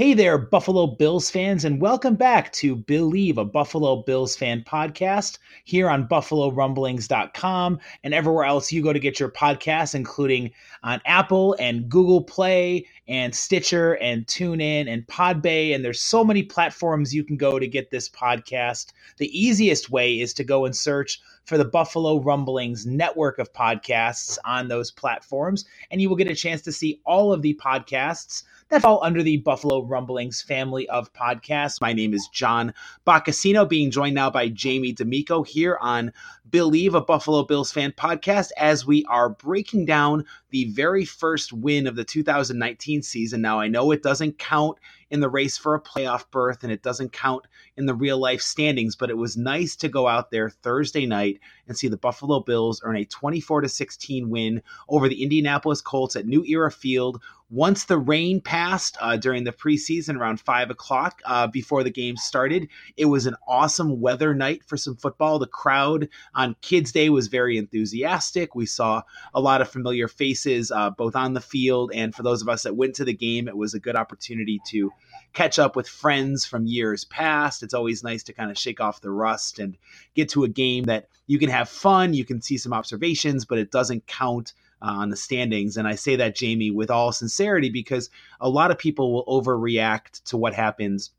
Hey there, Buffalo Bills fans, and welcome back to Believe, a Buffalo Bills fan podcast here on BuffaloRumblings.com and everywhere else you go to get your podcasts, including on Apple and Google Play and Stitcher and TuneIn and Podbay. And there's so many platforms you can go to get this podcast. The easiest way is to go and search for the Buffalo Rumblings network of podcasts on those platforms, and you will get a chance to see all of the podcasts that fall under the Buffalo Rumblings family of podcasts. My name is John Boccacino, being joined now by Jamie D'Amico here on Believe, a Buffalo Bills fan podcast, as we are breaking down the very first win of the 2019 season. Now, I know it doesn't count in the race for a playoff berth and it doesn't count in the real life standings, but it was nice to go out there Thursday night and see the Buffalo Bills earn a 24 to 16 win over the Indianapolis Colts at New Era Field once the rain passed uh, during the preseason around five o'clock uh, before the game started, it was an awesome weather night for some football. The crowd on Kids Day was very enthusiastic. We saw a lot of familiar faces uh, both on the field and for those of us that went to the game, it was a good opportunity to catch up with friends from years past. It's always nice to kind of shake off the rust and get to a game that you can have fun, you can see some observations, but it doesn't count uh, on the standings. And I say that, Jamie, with all sincerity, because a lot of people will overreact to what happens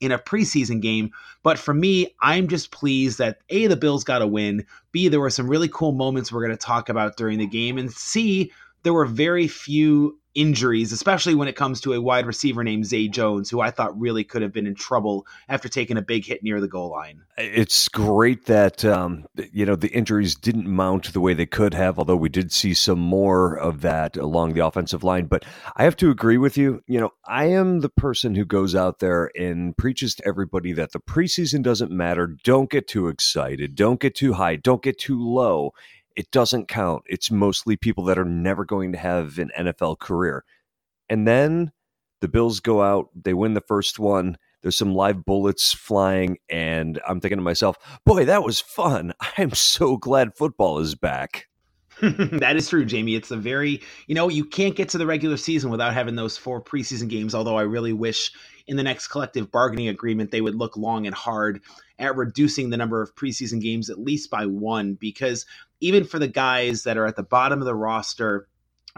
in a preseason game. But for me, I'm just pleased that A, the Bills got a win, B, there were some really cool moments we're going to talk about during the game, and C, there were very few injuries, especially when it comes to a wide receiver named Zay Jones, who I thought really could have been in trouble after taking a big hit near the goal line. It's great that um, you know the injuries didn't mount the way they could have, although we did see some more of that along the offensive line. But I have to agree with you. You know, I am the person who goes out there and preaches to everybody that the preseason doesn't matter. Don't get too excited. Don't get too high. Don't get too low it doesn't count. It's mostly people that are never going to have an NFL career. And then the Bills go out, they win the first one. There's some live bullets flying, and I'm thinking to myself, boy, that was fun. I'm so glad football is back. that is true, Jamie. It's a very, you know, you can't get to the regular season without having those four preseason games, although I really wish in the next collective bargaining agreement they would look long and hard at reducing the number of preseason games at least by one because even for the guys that are at the bottom of the roster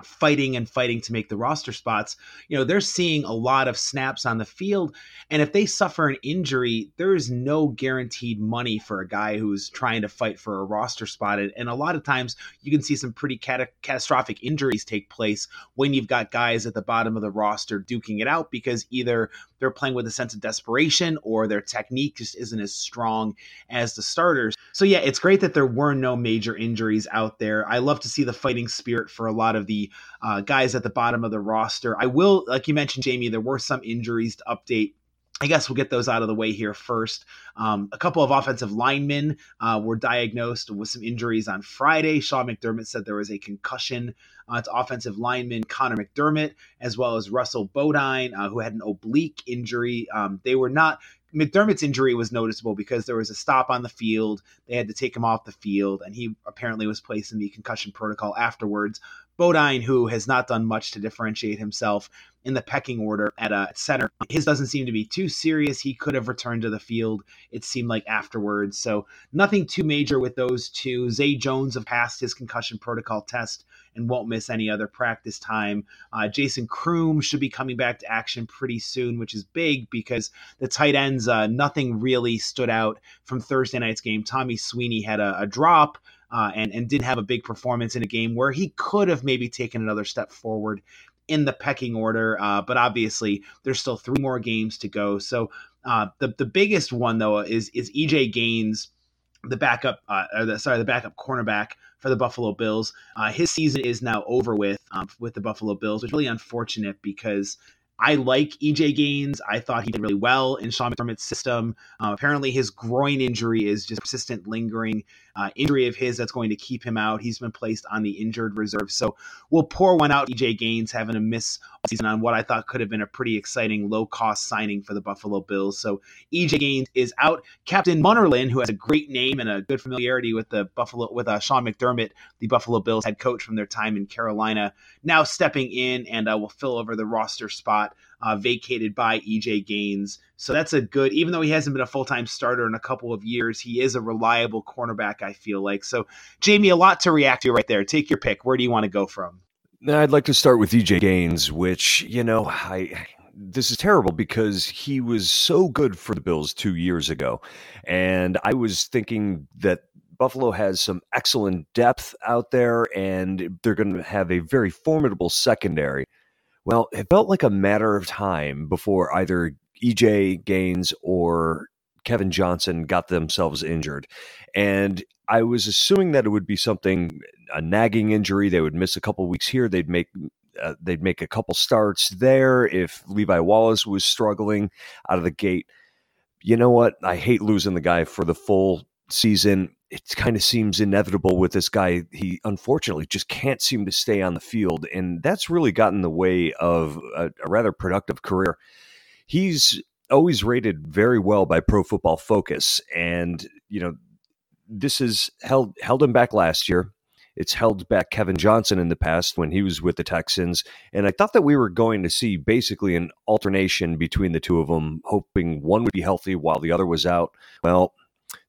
fighting and fighting to make the roster spots, you know, they're seeing a lot of snaps on the field. And if they suffer an injury, there is no guaranteed money for a guy who's trying to fight for a roster spot. And a lot of times you can see some pretty cat- catastrophic injuries take place when you've got guys at the bottom of the roster duking it out because either they're playing with a sense of desperation or their technique just isn't as strong as the starters. So yeah, it's great that there were no major injuries out there. I love to see the fighting spirit for a lot of the uh, guys at the bottom of the roster. I will, like you mentioned, Jamie, there were some injuries to update I guess we'll get those out of the way here first. Um, a couple of offensive linemen uh, were diagnosed with some injuries on Friday. Sean McDermott said there was a concussion uh, to offensive lineman Connor McDermott, as well as Russell Bodine, uh, who had an oblique injury. Um, they were not McDermott's injury was noticeable because there was a stop on the field. They had to take him off the field, and he apparently was placed in the concussion protocol afterwards. Bodine, who has not done much to differentiate himself in the pecking order at a center, his doesn't seem to be too serious. He could have returned to the field, it seemed like afterwards. So nothing too major with those two. Zay Jones have passed his concussion protocol test and won't miss any other practice time. Uh, Jason Croom should be coming back to action pretty soon, which is big because the tight ends, uh, nothing really stood out from Thursday night's game. Tommy Sweeney had a, a drop uh, and and didn't have a big performance in a game where he could have maybe taken another step forward in the pecking order. Uh, but obviously, there's still three more games to go. So uh, the the biggest one though is is EJ Gaines, the backup, uh, or the, sorry, the backup cornerback for the Buffalo Bills. Uh, his season is now over with um, with the Buffalo Bills, which is really unfortunate because I like EJ Gaines. I thought he did really well in Sean McDermott's system. Uh, apparently, his groin injury is just persistent, lingering uh, injury of his that's going to keep him out. He's been placed on the injured reserve. So we'll pour one out. EJ Gaines having a miss season on what I thought could have been a pretty exciting low cost signing for the Buffalo Bills. So EJ Gaines is out. Captain Munnerlyn, who has a great name and a good familiarity with the Buffalo with uh, Sean McDermott, the Buffalo Bills head coach from their time in Carolina, now stepping in and uh, will fill over the roster spot uh, vacated by EJ Gaines. So that's a good, even though he hasn't been a full time starter in a couple of years, he is a reliable cornerback, I feel like. So, Jamie, a lot to react to right there. Take your pick. Where do you want to go from? Now, I'd like to start with EJ Gaines, which, you know, I this is terrible because he was so good for the Bills two years ago. And I was thinking that Buffalo has some excellent depth out there and they're going to have a very formidable secondary. Well, it felt like a matter of time before either EJ Gaines or Kevin Johnson got themselves injured. And I was assuming that it would be something a nagging injury. They would miss a couple weeks here. They'd make uh, they'd make a couple starts there if Levi Wallace was struggling out of the gate. You know what? I hate losing the guy for the full season it kind of seems inevitable with this guy. He unfortunately just can't seem to stay on the field, and that's really gotten in the way of a, a rather productive career. He's always rated very well by Pro Football Focus, and you know this has held held him back last year. It's held back Kevin Johnson in the past when he was with the Texans, and I thought that we were going to see basically an alternation between the two of them, hoping one would be healthy while the other was out. Well,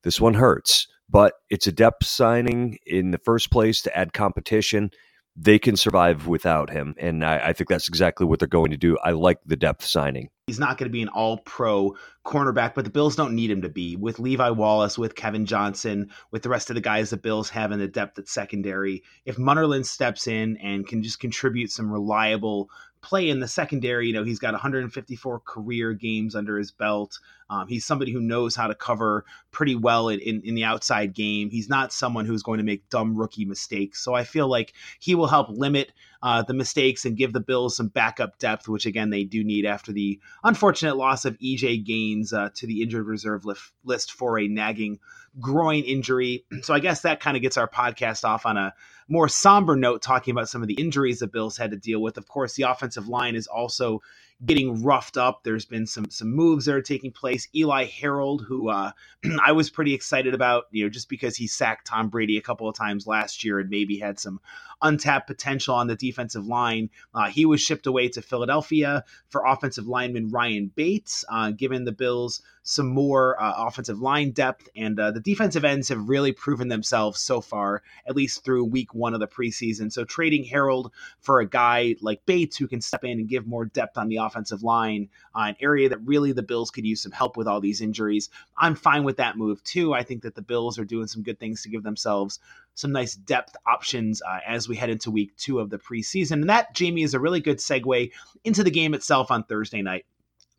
this one hurts but it's a depth signing in the first place to add competition. They can survive without him. And I, I, think that's exactly what they're going to do. I like the depth signing. He's not going to be an all pro cornerback, but the Bills don't need him to be. With Levi Wallace, with Kevin Johnson, with the rest of the guys the Bills have in the depth at secondary, if Munnerlyn steps in and can just contribute some reliable play in the secondary. You know, he's got 154 career games under his belt. Um, he's somebody who knows how to cover pretty well in, in, in, the outside game. He's not someone who's going to make dumb rookie mistakes. So I feel like he will help limit uh, the mistakes and give the Bills some backup depth, which again they do need after the unfortunate loss of EJ Gaines uh, to the injured reserve list, list for a nagging groin injury. So I guess that kind of gets our podcast off on a more somber note, talking about some of the injuries the Bills had to deal with. Of course, the offensive line is also getting roughed up. There's been some some moves that are taking place. Eli Harold, who uh, I was pretty excited about, you know, just because he sacked Tom Brady a couple of times last year and maybe had some untapped potential on the defensive line. Uh, he was shipped away to Philadelphia for offensive lineman Ryan Bates, uh, given the Bills some more uh, offensive line depth. And uh, the defensive ends have really proven themselves so far, at least through week one of the preseason. So trading Harold for a guy like Bates who can step in and give more depth on the offensive line, uh, an area that really the Bills could use some help with all these injuries. I'm fine with that move too. I think that the Bills are doing some good things to give themselves some nice depth options uh, as we head into week two of the preseason. And that, Jamie, is a really good segue into the game itself on Thursday night.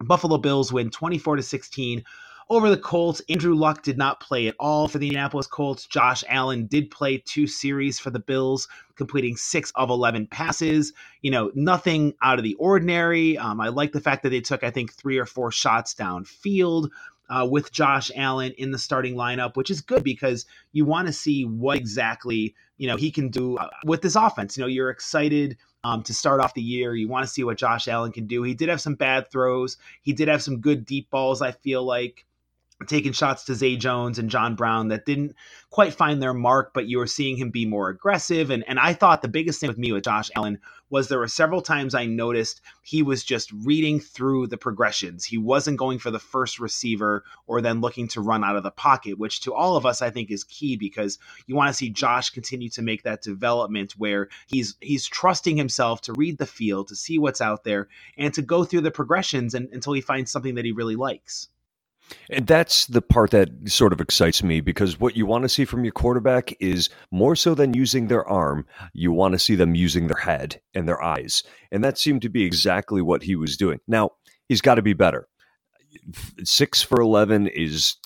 Buffalo Bills win 24 to 16 over the Colts. Andrew Luck did not play at all for the Indianapolis Colts. Josh Allen did play two series for the Bills, completing six of 11 passes. You know, nothing out of the ordinary. Um, I like the fact that they took, I think, three or four shots downfield. Uh, with Josh Allen in the starting lineup, which is good because you want to see what exactly you know he can do uh, with this offense. You know, you're excited um, to start off the year. You want to see what Josh Allen can do. He did have some bad throws. He did have some good deep balls. I feel like taking shots to Zay Jones and John Brown that didn't quite find their mark, but you were seeing him be more aggressive. And and I thought the biggest thing with me with Josh Allen was there were several times I noticed he was just reading through the progressions. He wasn't going for the first receiver or then looking to run out of the pocket, which to all of us I think is key because you want to see Josh continue to make that development where he's he's trusting himself to read the field, to see what's out there, and to go through the progressions and, until he finds something that he really likes. And that's the part that sort of excites me because what you want to see from your quarterback is more so than using their arm, you want to see them using their head and their eyes. And that seemed to be exactly what he was doing. Now, he's got to be better. Six for 11 is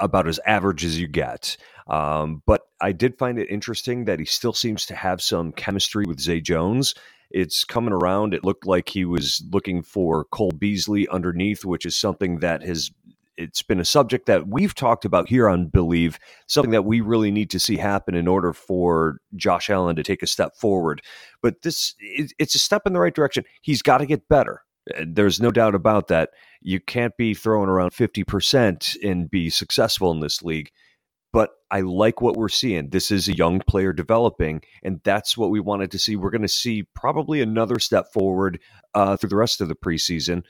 about as average as you get. Um, but I did find it interesting that he still seems to have some chemistry with Zay Jones. It's coming around. It looked like he was looking for Cole Beasley underneath, which is something that has it's been a subject that we've talked about here on Believe, something that we really need to see happen in order for Josh Allen to take a step forward. But this, it's a step in the right direction. He's got to get better. There's no doubt about that. You can't be throwing around 50% and be successful in this league. But I like what we're seeing. This is a young player developing, and that's what we wanted to see. We're going to see probably another step forward uh, through the rest of the preseason.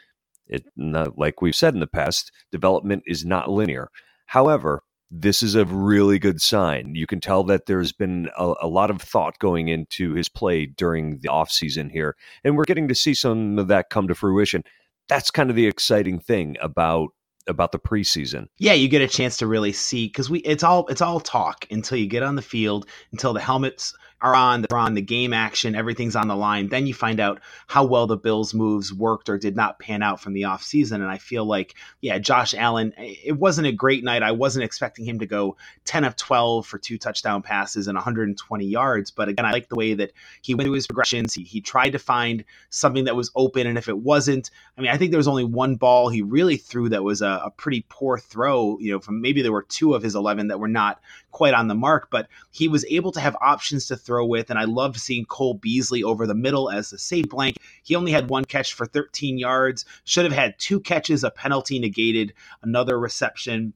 It, like we've said in the past, development is not linear. However, this is a really good sign. You can tell that there's been a, a, lot of thought going into his play during the offseason here, and we're getting to see some of that come to fruition. That's kind of the exciting thing about about the preseason. Yeah, you get a chance to really see because we it's all it's all talk until you get on the field, until the helmets are on, they're on the game action, everything's on the line. Then you find out how well the Bills' moves worked or did not pan out from the offseason. And I feel like, yeah, Josh Allen, eh, it wasn't a great night. I wasn't expecting him to go 10 of 12 for two touchdown passes and 120 yards. But again, I like the way that he went through his progressions. He, he tried to find something that was open. And if it wasn't, I mean, I think there was only one ball he really threw that was a, a pretty poor throw, you know, from maybe there were two of his 11 that were not quite on the mark, but he was able to have options to throw with. And I loved seeing Cole Beasley over the middle as the safe blank. He only had one catch for 13 yards, should have had two catches, a penalty negated, another reception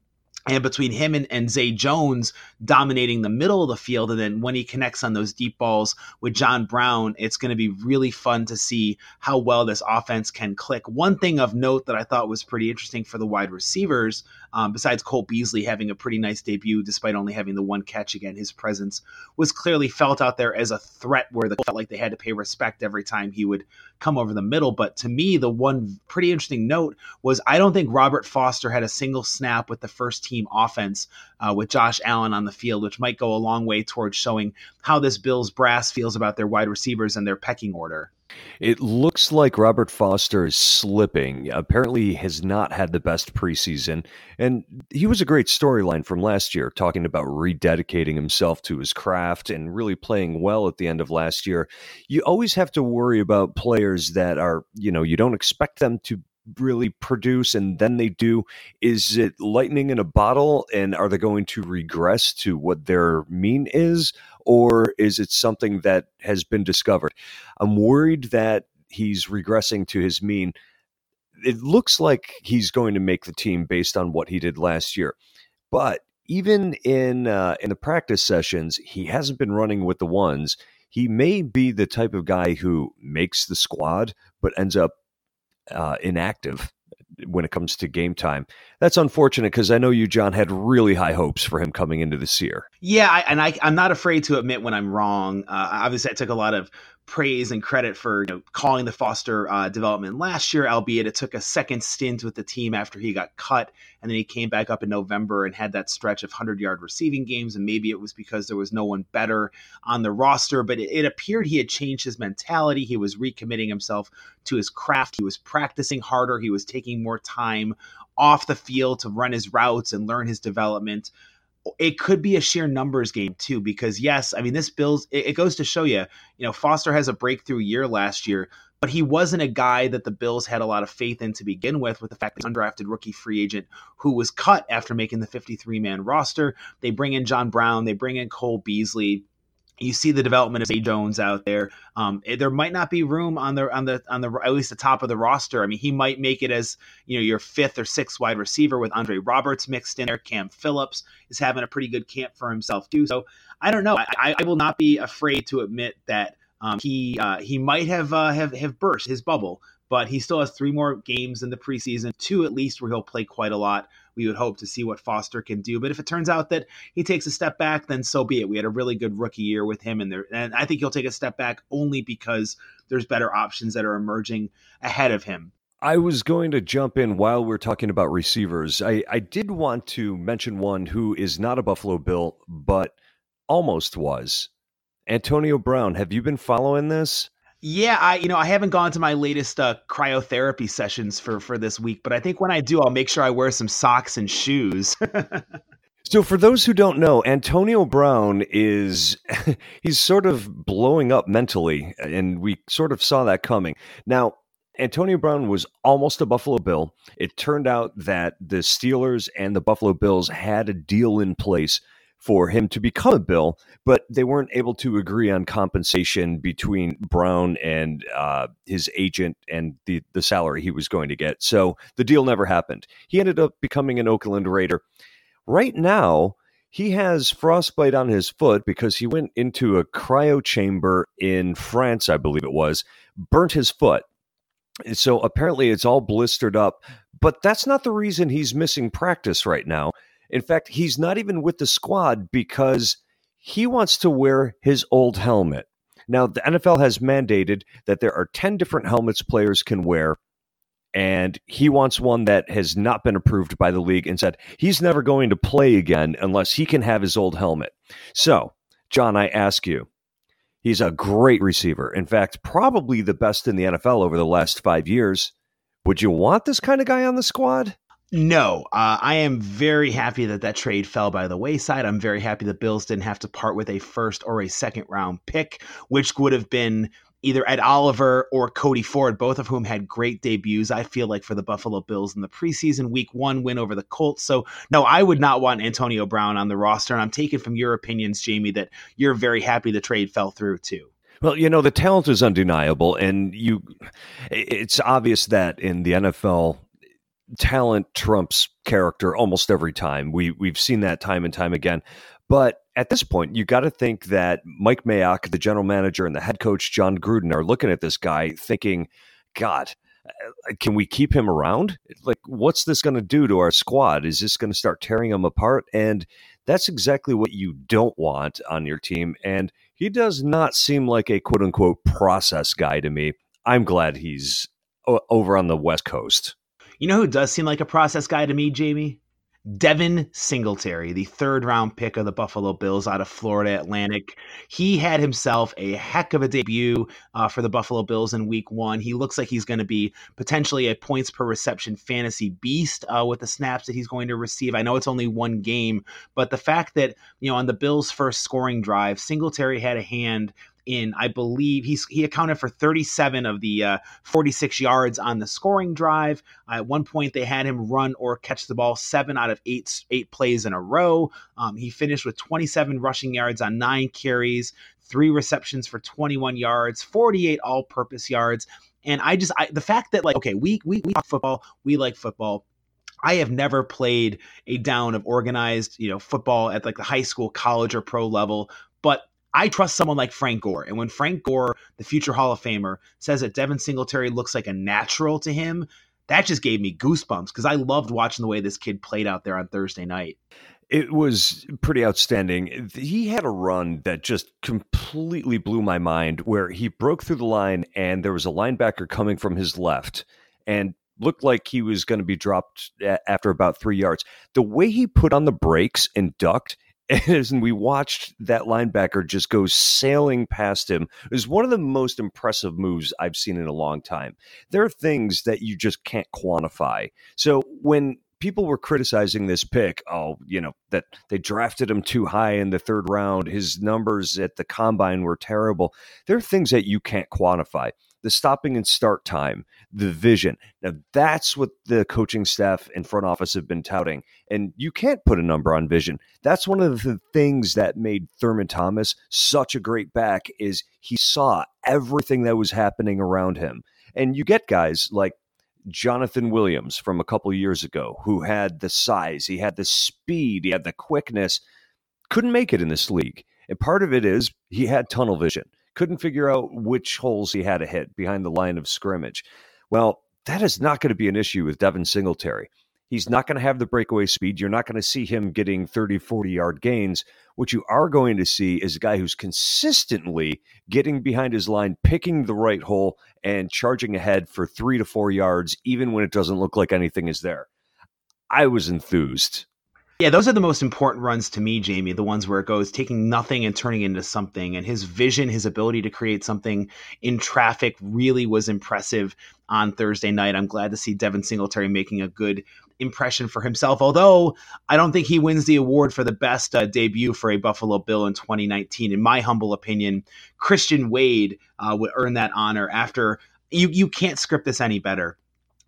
and between him and, and Zay Jones dominating the middle of the field, and then when he connects on those deep balls with John Brown, it's going to be really fun to see how well this offense can click. One thing of note that I thought was pretty interesting for the wide receivers, um, besides Cole Beasley having a pretty nice debut despite only having the one catch again, his presence was clearly felt out there as a threat where they felt like they had to pay respect every time he would come over the middle. But to me, the one pretty interesting note was I don't think Robert Foster had a single snap with the first team offense uh, with Josh Allen on the field, which might go a long way towards showing how this Bills brass feels about their wide receivers and their pecking order. It looks like Robert Foster is slipping. Apparently, he has not had the best preseason. And he was a great storyline from last year, talking about rededicating himself to his craft and really playing well at the end of last year. You always have to worry about players that are, you know, you don't expect them to really produce and then they do is it lightning in a bottle and are they going to regress to what their mean is? Or is it something that has been discovered? I'm worried that he's regressing to his mean. It looks like he's going to make the team based on what he did last year. But even in uh, in the practice sessions he hasn't been running with the ones. He may be the type of guy who makes the squad but ends up uh, inactive when it comes to game time. That's unfortunate because I know you, John, had really high hopes for him coming into this year. Yeah, I, and I, am not afraid to admit when I'm wrong. Uh, obviously, I took a lot of praise and credit for you know, calling the Foster uh, development last year, albeit it took a second stint with the team after he got cut. And then he came back up in November and had that stretch of 100 yard receiving games. And maybe it was because there was no one better on the roster, but it, it appeared he had changed his mentality. He was recommitting himself to his craft. He was practicing harder. He was taking more time off the field to run his routes and learn his development it could be a sheer numbers game too, because yes, I mean this Bills it, it, goes to show you, you know, Foster has a breakthrough year last year, but he wasn't a guy that the Bills had a lot of faith in to begin with, with the fact that he's undrafted rookie free agent who was cut after making the 53 man roster. They bring in John Brown, they bring in Cole Beasley you see the development of Zay Jones out there. Um, eh, there might not be room on the on the on the at least the top of the roster. I mean, he might make it as you know your fifth or sixth wide receiver with Andre Roberts mixed in there. Cam Phillips is having a pretty good camp for himself too. So I don't know. I, I will not be afraid to admit that um, he uh, he might have uh, have have burst his bubble, but he still has three more games in the preseason, two at least where he'll play quite a lot we would hope to see what Foster can do. But if it turns out that he takes a step back, then so be it. We had a really good rookie year with him, and there, and I think he'll take a step back only because there's better options that are emerging ahead of him. I was going to jump in while we're talking about receivers. I, I did want to mention one who is not a Buffalo Bill, but almost was. Antonio Brown. Have you been following this? Yeah, I you know I haven't gone to my latest uh, cryotherapy sessions for for this week, but I think when I do, I'll make sure I wear some socks and shoes. so for those who don't know, Antonio Brown is he's sort of blowing up mentally, and we sort of saw that coming. Now, Antonio Brown was almost a Buffalo Bill. It turned out that the Steelers and the Buffalo Bills had a deal in place for him to become a bill, but they weren't able to agree on compensation between Brown and uh, his agent and the, the salary he was going to get. So the deal never happened. He ended up becoming an Oakland Raider. Right now, he has frostbite on his foot because he went into a cryo chamber in France, I believe it was, burnt his foot. So apparently it's all blistered up, but that's not the reason he's missing practice right now. In fact, he's not even with the squad because he wants to wear his old helmet. Now, the NFL has mandated that there are 10 different helmets players can wear, and he wants one that has not been approved by the league and said he's never going to play again unless he can have his old helmet. So, John, I ask you, he's a great receiver. In fact, probably the best in the NFL over the last five years. Would you want this kind of guy on the squad? No, uh, I am very happy that that trade fell by the wayside. I'm very happy the Bills didn't have to part with a first or a second round pick, which would have been either Ed Oliver or Cody Ford, both of whom had great debuts. I feel like for the Buffalo Bills in the preseason week one win over the Colts. So no, I would not want Antonio Brown on the roster. And I'm taking from your opinions, Jamie, that you're very happy the trade fell through too. Well, you know, the talent is undeniable, and you it's obvious that in the NFL talent trumps character almost every time. We we've seen that time and time again. But at this point, you got to think that Mike Mayock, the general manager, and the head coach Jon Gruden are looking at this guy, thinking, "God, uh, can we keep him around? Like, what's this going to do to our squad? Is this going to start tearing them apart?" And that's exactly what you don't want on your team. And he does not seem like a quote unquote process guy to me. I'm glad he's over on the West Coast. You know who does seem like a process guy to me, Jamie? Devin Singletary, the third round pick of the Buffalo Bills out of Florida Atlantic. He had himself a heck of a debut uh, for the Buffalo Bills in week one. He looks like he's going to be potentially a points per reception fantasy beast uh, with the snaps that he's going to receive. I know it's only one game, but the fact that, you know, on the Bills' first scoring drive, Singletary had a hand in, I believe he's he accounted for 37 of the uh, 46 yards on the scoring drive. Uh, at one point, they had him run or catch the ball seven out of eight eight plays in a row. Um, he finished with 27 rushing yards on nine carries, three receptions for 21 yards, 48 all-purpose yards. And I just I, the fact that like okay, we we we talk football, we like football. I have never played a down of organized, you know, football at like the high school, college, or pro level. But I trust someone like Frank Gore. And when Frank Gore, the future Hall of Famer, says that Devin Singletary looks like a natural to him, that just gave me goosebumps because I loved watching the way this kid played out there on Thursday night. It was pretty outstanding. He had a run that just completely blew my mind where he broke through the line and there was a linebacker coming from his left and looked like he was going to be dropped after about three yards. The way he put on the brakes and ducked and we watched that linebacker just go sailing past him. It was one of the most impressive moves I've seen in a long time. There are things that you just can't quantify. So when people were criticizing this pick, oh, you know, that they drafted him too high in the third round, his numbers at the combine were terrible. There are things that you can't quantify. The stopping and start time, the vision. Now, that's what the coaching staff and front office have been touting. And you can't put a number on vision. That's one of the things that made Thurman Thomas such a great back is he saw everything that was happening around him. And you get guys like Jonathan Williams from a couple years ago who had the size, he had the speed, he had the quickness, couldn't make it in this league. And part of it is he had tunnel vision couldn't figure out which holes he had to hit behind the line of scrimmage. Well, that is not going to be an issue with Devin Singletary. He's not going to have the breakaway speed. You're not going to see him getting 30, 40 yard gains. What you are going to see is a guy who's consistently getting behind his line, picking the right hole, and charging ahead for three to four yards, even when it doesn't look like anything is there. I was enthused yeah, those are the most important runs to me, Jamie. The ones where it goes taking nothing and turning into something. And his vision, his ability to create something in traffic really was impressive on Thursday night. I'm glad to see Devin Singletary making a good impression for himself. Although I don't think he wins the award for the best uh, debut for a Buffalo Bill in 2019. In my humble opinion, Christian Wade uh, would earn that honor after. You, you can't script this any better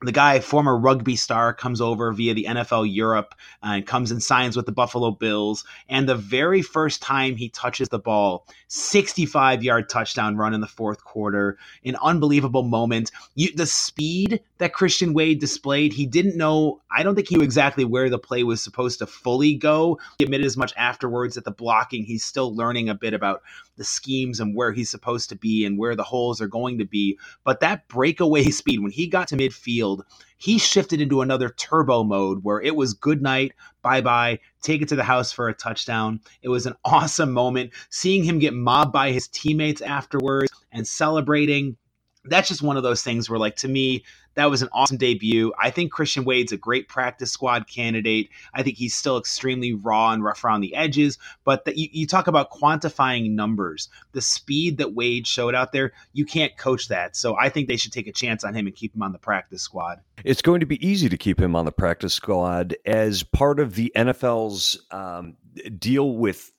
the guy, former rugby star, comes over via the NFL Europe uh, and comes and signs with the Buffalo Bills. And the very first time he touches the ball, 65 yard touchdown run in the fourth quarter, an unbelievable moment. You, the speed that Christian Wade displayed, he didn't know, I don't think he knew exactly where the play was supposed to fully go. He admitted as much afterwards that the blocking, he's still learning a bit about the schemes and where he's supposed to be and where the holes are going to be. But that breakaway speed, when he got to midfield, he shifted into another turbo mode where it was good night, bye bye, take it to the house for a touchdown. It was an awesome moment. Seeing him get mobbed by his teammates afterwards and celebrating that's just one of those things where, like, to me, that was an awesome debut. I think Christian Wade's a great practice squad candidate. I think he's still extremely raw and rough around the edges. But the, you, you talk about quantifying numbers, the speed that Wade showed out there, you can't coach that. So I think they should take a chance on him and keep him on the practice squad. It's going to be easy to keep him on the practice squad as part of the NFL's um, deal with,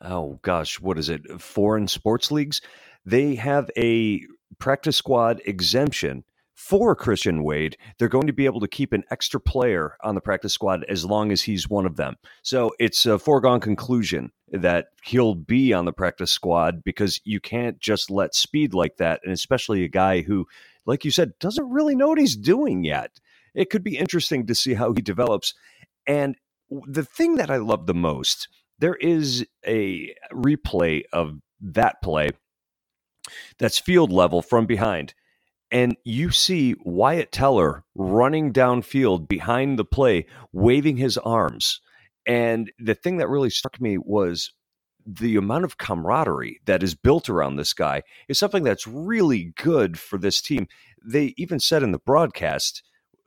oh gosh, what is it, foreign sports leagues? They have a practice squad exemption for Christian Wade, they're going to be able to keep an extra player on the practice squad as long as he's one of them. So it's a foregone conclusion that he'll be on the practice squad because you can't just let speed like that, and especially a guy who, like you said, doesn't really know what he's doing yet. It could be interesting to see how he develops. And the thing that I love the most, there is a replay of that play that's field level from behind. And you see Wyatt Teller running downfield behind the play, waving his arms. And the thing that really struck me was the amount of camaraderie that is built around this guy is something that's really good for this team. They even said in the broadcast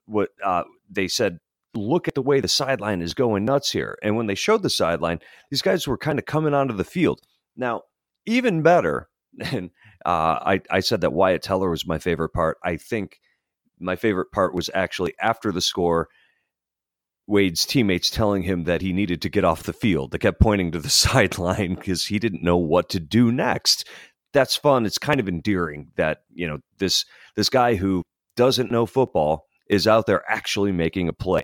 what uh, they said look at the way the sideline is going nuts here. And when they showed the sideline, these guys were kind of coming onto the field. Now, even better, and uh, I, I said that Wyatt Teller was my favorite part. I think my favorite part was actually after the score. Wade's teammates telling him that he needed to get off the field. They kept pointing to the sideline because he didn't know what to do next. That's fun. It's kind of endearing that you know this this guy who doesn't know football is out there actually making a play.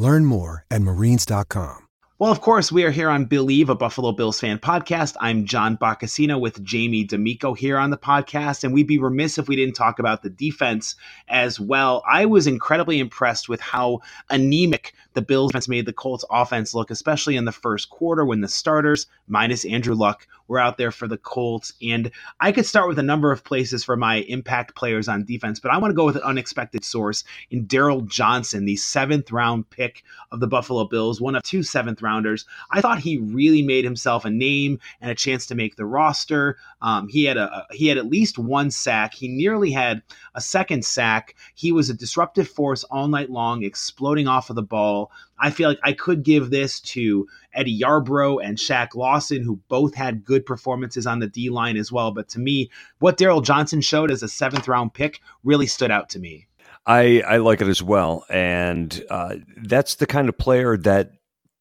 Learn more at marines.com. Well, of course, we are here on Believe, a Buffalo Bills fan podcast. I'm John Boccacino with Jamie D'Amico here on the podcast, and we'd be remiss if we didn't talk about the defense as well. I was incredibly impressed with how anemic the Bills defense made the Colts offense look, especially in the first quarter when the starters, minus Andrew Luck, were out there for the Colts. And I could start with a number of places for my impact players on defense, but I want to go with an unexpected source in Darryl Johnson, the seventh round pick of the Buffalo Bills, one of two seventh rounders. I thought he really made himself a name and a chance to make the roster. Um, he had a he had at least one sack. He nearly had a second sack. He was a disruptive force all night long, exploding off of the ball. I feel like I could give this to Eddie Yarbrough and Shaq Lawson, who both had good performances on the D line as well. But to me, what Darryl Johnson showed as a seventh round pick really stood out to me. I, I like it as well. And uh, that's the kind of player that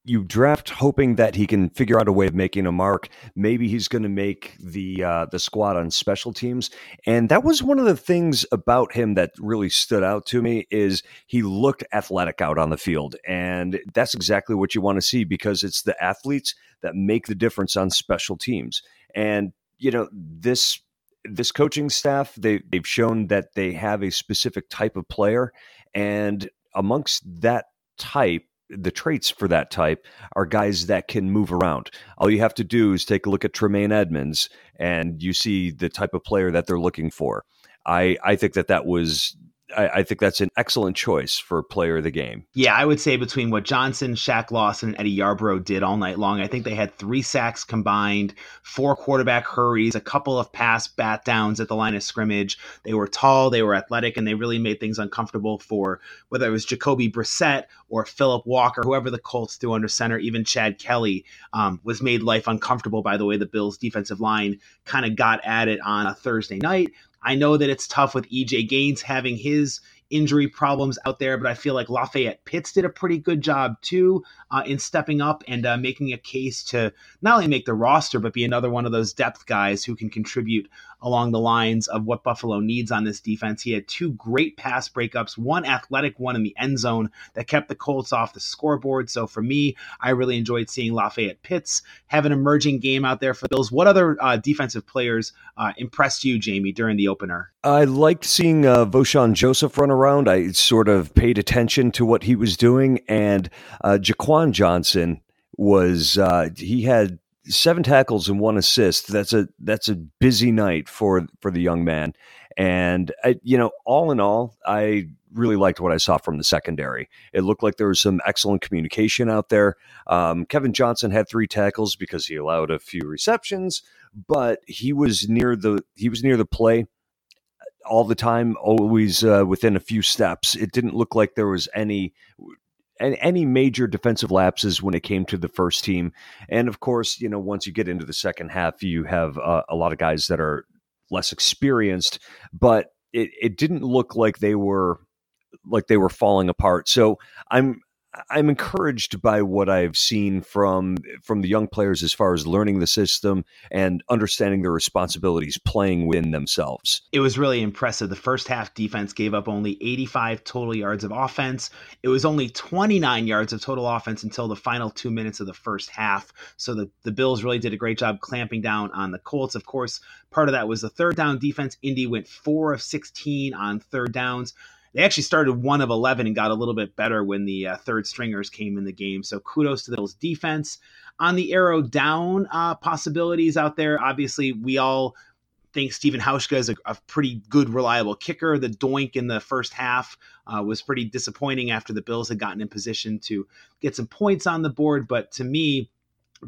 you draft hoping that he can figure out a way of making a mark. Maybe he's going to make the uh, the squad on special teams, and that was one of the things about him that really stood out to me is he looked athletic out on the field, and that's exactly what you want to see because it's the athletes that make the difference on special teams. And you know this this coaching staff they they've shown that they have a specific type of player, and amongst that type the traits for that type are guys that can move around. All you have to do is take a look at Tremaine Edmunds, and you see the type of player that they're looking for. I I think that that was I, I, think that's an excellent choice for player of the game. Yeah, I would say between what Johnson, Shaq Lawson, and Eddie Yarbrough did all night long, I think they had three sacks combined, four quarterback hurries, a couple of pass bat downs at the line of scrimmage. They were tall, they were athletic, and they really made things uncomfortable for whether it was Jacoby Brissett or Phillip Walker, whoever the Colts threw under center, even Chad Kelly um, was made life uncomfortable by the way the Bills' defensive line kind of got at it on a Thursday night. I know that it's tough with EJ Gaines having his injury problems out there, but I feel like Lafayette Pitts did a pretty good job too uh, in stepping up and uh, making a case to not only make the roster, but be another one of those depth guys who can contribute along the lines of what Buffalo needs on this defense. He had two great pass breakups, one athletic one in the end zone that kept the Colts off the scoreboard. So for me, I really enjoyed seeing Lafayette Pitts have an emerging game out there for the Bills. What other uh, defensive players uh, impressed you, Jamie, during the opener? I liked seeing uh, Vosean Joseph run around. I sort of paid attention to what he was doing, and uh, Jaquan Johnson was uh, he had seven tackles and one assist. That's a that's a busy night for for the young man. And I, you know, all in all, I really liked what I saw from the secondary. It looked like there was some excellent communication out there. Um, Kevin Johnson had three tackles because he allowed a few receptions, but he was near the he was near the play all the time, always uh, within a few steps. It didn't look like there was any any major defensive lapses when it came to the first team. And of course, you know, once you get into the second half, you have uh, a lot of guys that are less experienced, but it, it didn't look like they were like they were falling apart. So I'm I'm encouraged by what I've seen from from the young players as far as learning the system and understanding their responsibilities playing within themselves. It was really impressive. The first half defense gave up only 85 total yards of offense. It was only 29 yards of total offense until the final 2 minutes of the first half. So the the Bills really did a great job clamping down on the Colts. Of course, part of that was the third down defense. Indy went 4 of 16 on third downs they actually started one of 11 and got a little bit better when the uh, third stringers came in the game. So kudos to the Bills defense. On the arrow down uh, possibilities out there, obviously, we all think Stephen Hauschka is a, a, pretty good, reliable kicker. The doink in the first half uh, was pretty disappointing after the Bills had gotten in position to get some points on the board. But to me,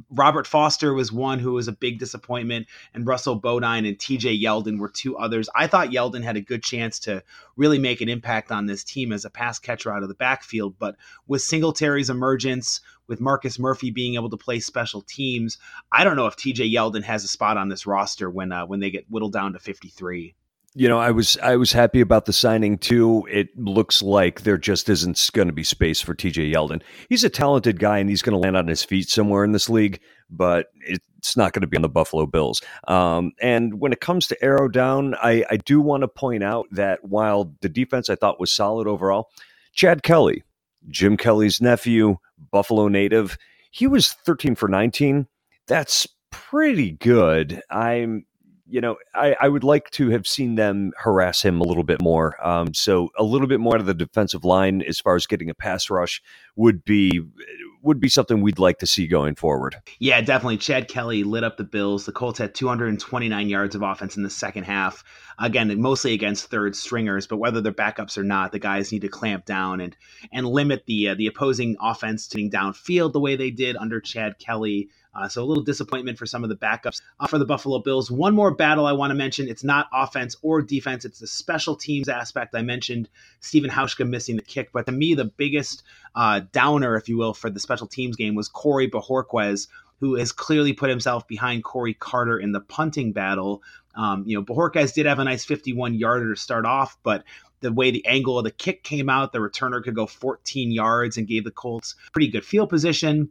Robert Foster was one who was a big disappointment, and Russell Bodine and TJ Yeldon were two others. I thought Yeldon had a good chance to really make an impact on this team as a pass catcher out of the backfield, but with Singletary's emergence, with Marcus Murphy being able to play special teams, I don't know if TJ Yeldon has a spot on this roster when uh, when they get whittled down to 53 you know, I was I was happy about the signing too. It looks like there just isn't going to be space for TJ Yeldon. He's a talented guy and he's going to land on his feet somewhere in this league, but it's not going to be on the Buffalo Bills. Um, and when it comes to arrow down, I, I do want to point out that while the defense I thought was solid overall, Chad Kelly, Jim Kelly's nephew, Buffalo native, he was 13 for 19. That's pretty good. I'm you know, I, I, would like to have seen them harass him a little bit more. Um, so a little bit more out of the defensive line as far as getting a pass rush would be would be something we'd like to see going forward. Yeah, definitely. Chad Kelly lit up the Bills. The Colts had 229 yards of offense in the second half. Again, mostly against third stringers, but whether they're backups or not, the guys need to clamp down and and limit the uh, the opposing offense to downfield the way they did under Chad Kelly. Uh, so a little disappointment for some of the backups uh, for the Buffalo Bills. One more battle I want to mention. It's not offense or defense. It's the special teams aspect. I mentioned Stephen Hauschka missing the kick, but to me, the biggest uh, downer, if you will, for the special teams game was Corey Bojorquez, who has clearly put himself behind Corey Carter in the punting battle. Um, you know, Bojorquez did have a nice 51 yarder to start off, but the way the angle of the kick came out, the returner could go 14 yards and gave the Colts pretty good field position.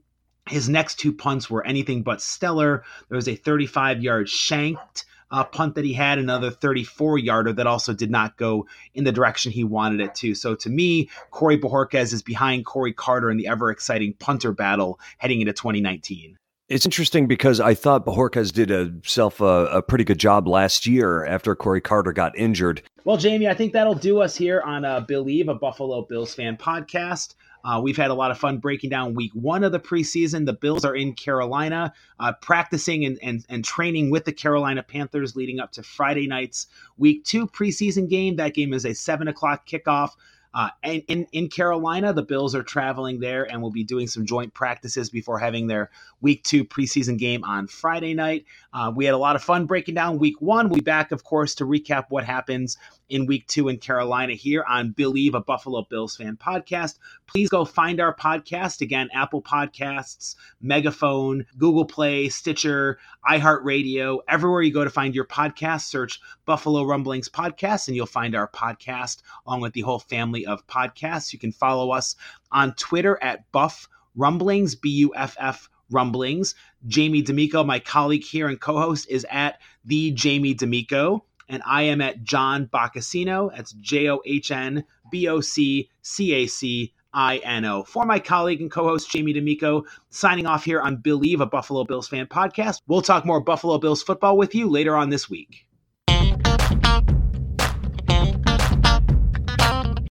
His next two punts were anything but stellar. There was a 35 yard shanked uh, punt that he had, another 34 yarder that also did not go in the direction he wanted it to. So to me, Corey Bojorquez is behind Corey Carter in the ever exciting punter battle heading into 2019. It's interesting because I thought Bojorquez did himself a, a, pretty good job last year after Corey Carter got injured. Well, Jamie, I think that'll do us here on uh, Believe, a Buffalo Bills fan podcast. Uh, we've had a lot of fun breaking down week one of the preseason. The Bills are in Carolina, uh, practicing and, and, and training with the Carolina Panthers leading up to Friday night's week two preseason game. That game is a seven o'clock kickoff. Uh, and in, in Carolina, the Bills are traveling there and will be doing some joint practices before having their week two preseason game on Friday night. Uh, we had a lot of fun breaking down week one. We'll be back, of course, to recap what happens in week two in Carolina here on Believe, a Buffalo Bills fan podcast. Please go find our podcast. Again, Apple Podcasts, Megaphone, Google Play, Stitcher, iHeartRadio, everywhere you go to find your podcast, search Buffalo Rumblings Podcast, and you'll find our podcast along with the whole family of podcasts. You can follow us on Twitter at Buff Rumblings, B U F F Rumblings. Jamie D'Amico, my colleague here and co host, is at the Jamie D'Amico and I am at John Boccacino. That's J O H N B O C C A C I N O. For my colleague and co host Jamie D'Amico, signing off here on Believe, a Buffalo Bills fan podcast. We'll talk more Buffalo Bills football with you later on this week.